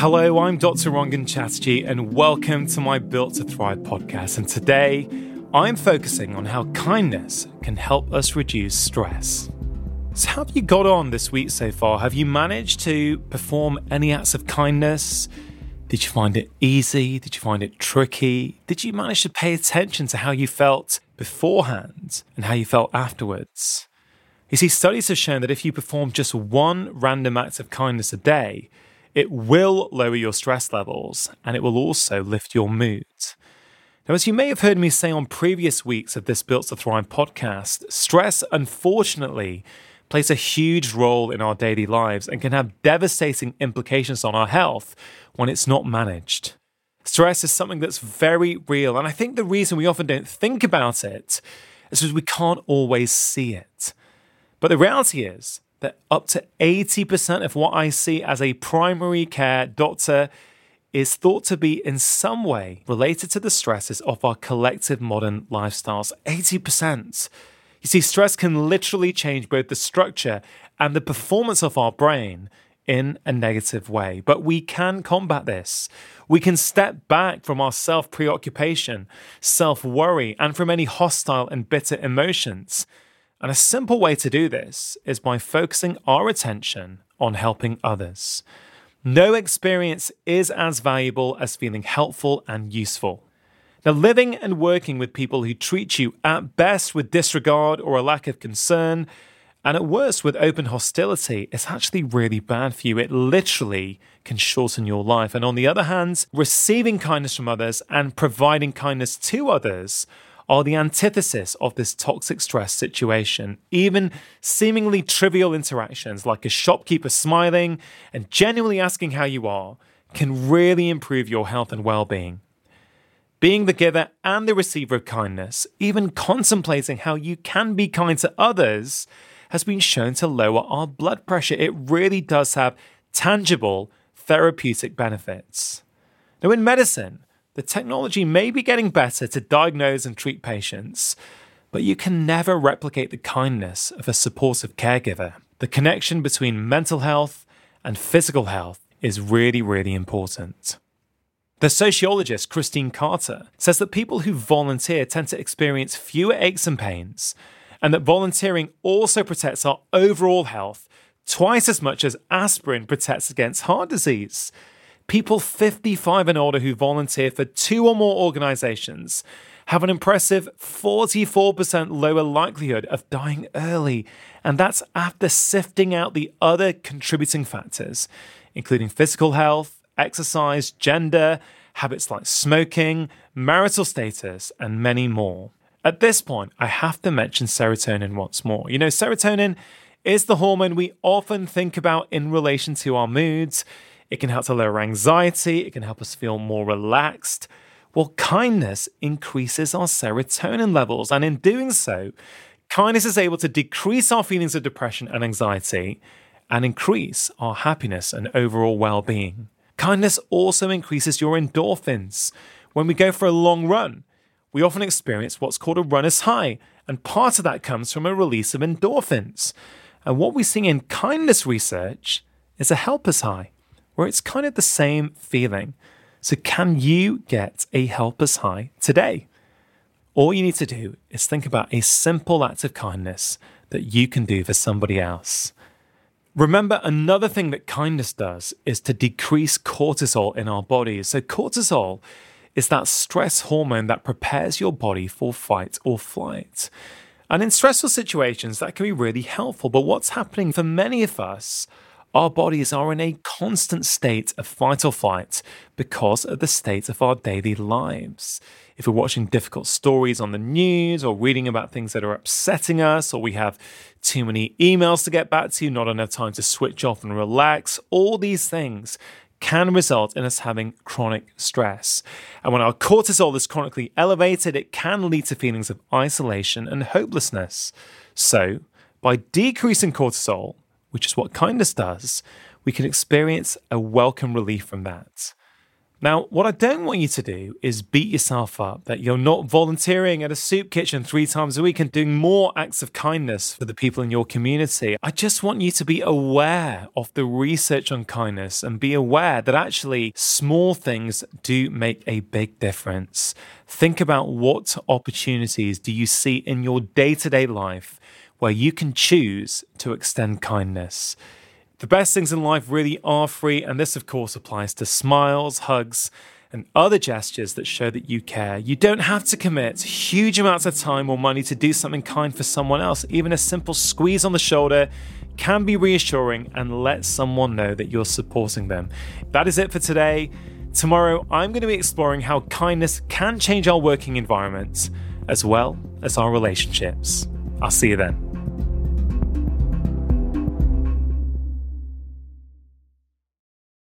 Hello, I'm Dr. Rangan Chatterjee, and welcome to my Built to Thrive podcast. And today, I'm focusing on how kindness can help us reduce stress. So, how have you got on this week so far? Have you managed to perform any acts of kindness? Did you find it easy? Did you find it tricky? Did you manage to pay attention to how you felt beforehand and how you felt afterwards? You see, studies have shown that if you perform just one random act of kindness a day, it will lower your stress levels and it will also lift your mood. Now, as you may have heard me say on previous weeks of this Built to Thrive podcast, stress, unfortunately, plays a huge role in our daily lives and can have devastating implications on our health when it's not managed. Stress is something that's very real, and I think the reason we often don't think about it is because we can't always see it. But the reality is that up to 80% of what I see as a primary care doctor is thought to be in some way related to the stresses of our collective modern lifestyles. 80%. You see, stress can literally change both the structure and the performance of our brain in a negative way. But we can combat this. We can step back from our self preoccupation, self worry, and from any hostile and bitter emotions. And a simple way to do this is by focusing our attention on helping others. No experience is as valuable as feeling helpful and useful. Now, living and working with people who treat you at best with disregard or a lack of concern, and at worst with open hostility, is actually really bad for you. It literally can shorten your life. And on the other hand, receiving kindness from others and providing kindness to others are the antithesis of this toxic stress situation. Even seemingly trivial interactions like a shopkeeper smiling and genuinely asking how you are can really improve your health and well being. Being the giver and the receiver of kindness, even contemplating how you can be kind to others, has been shown to lower our blood pressure. It really does have tangible therapeutic benefits. Now, in medicine, the technology may be getting better to diagnose and treat patients, but you can never replicate the kindness of a supportive caregiver. The connection between mental health and physical health is really, really important. The sociologist Christine Carter says that people who volunteer tend to experience fewer aches and pains, and that volunteering also protects our overall health twice as much as aspirin protects against heart disease people 55 and older who volunteer for two or more organizations have an impressive 44% lower likelihood of dying early. And that's after sifting out the other contributing factors, including physical health, exercise, gender, habits like smoking, marital status, and many more. At this point, I have to mention serotonin once more. You know, serotonin is the hormone we often think about in relation to our moods. It can help to lower anxiety, it can help us feel more relaxed. Well, kindness increases our serotonin levels, and in doing so, kindness is able to decrease our feelings of depression and anxiety and increase our happiness and overall well being. Kindness also increases your endorphins. When we go for a long run, we often experience what's called a runner's high, and part of that comes from a release of endorphins. And what we see in kindness research is a helper's high where it's kind of the same feeling. So, can you get a helper's high today? All you need to do is think about a simple act of kindness that you can do for somebody else. Remember, another thing that kindness does is to decrease cortisol in our bodies. So, cortisol is that stress hormone that prepares your body for fight or flight. And in stressful situations, that can be really helpful. But what's happening for many of us our bodies are in a constant state of fight or flight because of the state of our daily lives. If we're watching difficult stories on the news or reading about things that are upsetting us, or we have too many emails to get back to, not enough time to switch off and relax, all these things can result in us having chronic stress. And when our cortisol is chronically elevated, it can lead to feelings of isolation and hopelessness. So, by decreasing cortisol, which is what kindness does, we can experience a welcome relief from that. Now, what I don't want you to do is beat yourself up that you're not volunteering at a soup kitchen three times a week and doing more acts of kindness for the people in your community. I just want you to be aware of the research on kindness and be aware that actually small things do make a big difference. Think about what opportunities do you see in your day to day life where you can choose to extend kindness. The best things in life really are free, and this, of course, applies to smiles, hugs, and other gestures that show that you care. You don't have to commit huge amounts of time or money to do something kind for someone else. Even a simple squeeze on the shoulder can be reassuring and let someone know that you're supporting them. That is it for today. Tomorrow, I'm going to be exploring how kindness can change our working environments as well as our relationships. I'll see you then.